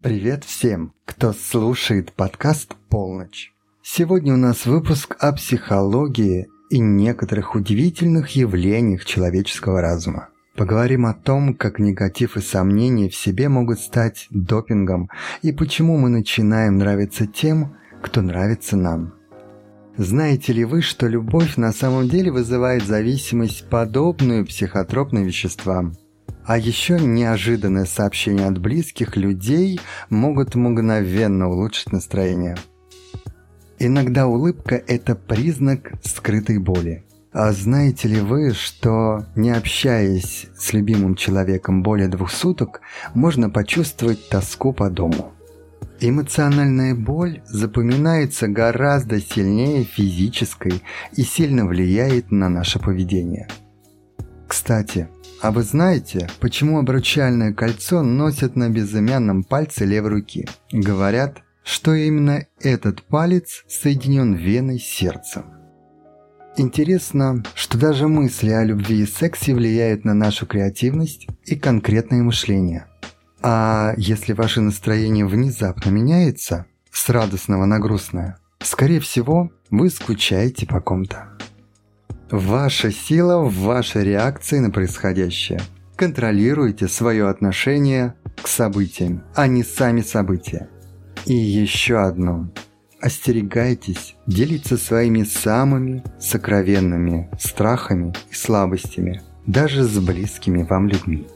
Привет всем, кто слушает подкаст «Полночь». Сегодня у нас выпуск о психологии и некоторых удивительных явлениях человеческого разума. Поговорим о том, как негатив и сомнения в себе могут стать допингом и почему мы начинаем нравиться тем, кто нравится нам. Знаете ли вы, что любовь на самом деле вызывает зависимость, подобную психотропным веществам? А еще неожиданное сообщение от близких людей могут мгновенно улучшить настроение. Иногда улыбка – это признак скрытой боли. А знаете ли вы, что не общаясь с любимым человеком более двух суток, можно почувствовать тоску по дому? Эмоциональная боль запоминается гораздо сильнее физической и сильно влияет на наше поведение. Кстати, а вы знаете, почему обручальное кольцо носят на безымянном пальце левой руки? Говорят, что именно этот палец соединен веной сердцем. Интересно, что даже мысли о любви и сексе влияют на нашу креативность и конкретное мышление. А если ваше настроение внезапно меняется с радостного на грустное, скорее всего, вы скучаете по ком-то. Ваша сила в вашей реакции на происходящее. Контролируйте свое отношение к событиям, а не сами события. И еще одно. Остерегайтесь делиться своими самыми сокровенными страхами и слабостями, даже с близкими вам людьми.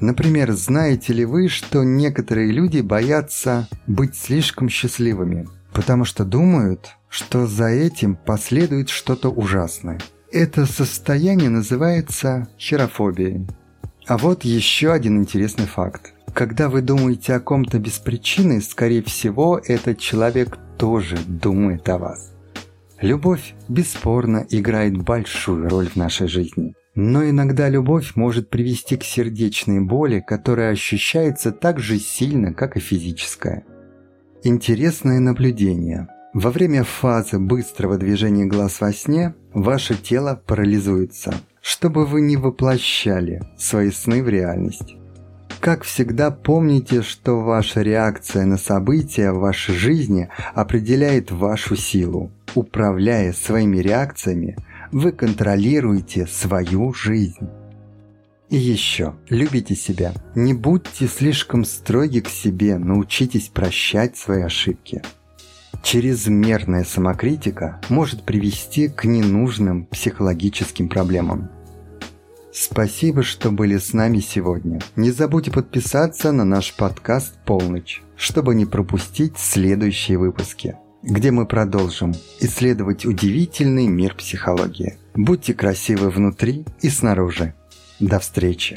Например, знаете ли вы, что некоторые люди боятся быть слишком счастливыми, потому что думают, что за этим последует что-то ужасное. Это состояние называется херофобией. А вот еще один интересный факт. Когда вы думаете о ком-то без причины, скорее всего, этот человек тоже думает о вас. Любовь бесспорно играет большую роль в нашей жизни. Но иногда любовь может привести к сердечной боли, которая ощущается так же сильно, как и физическая. Интересное наблюдение. Во время фазы быстрого движения глаз во сне ваше тело парализуется, чтобы вы не воплощали свои сны в реальность. Как всегда, помните, что ваша реакция на события в вашей жизни определяет вашу силу. Управляя своими реакциями, вы контролируете свою жизнь. И еще, любите себя. Не будьте слишком строги к себе, научитесь прощать свои ошибки. Чрезмерная самокритика может привести к ненужным психологическим проблемам. Спасибо, что были с нами сегодня. Не забудьте подписаться на наш подкаст «Полночь», чтобы не пропустить следующие выпуски, где мы продолжим исследовать удивительный мир психологии. Будьте красивы внутри и снаружи. До встречи!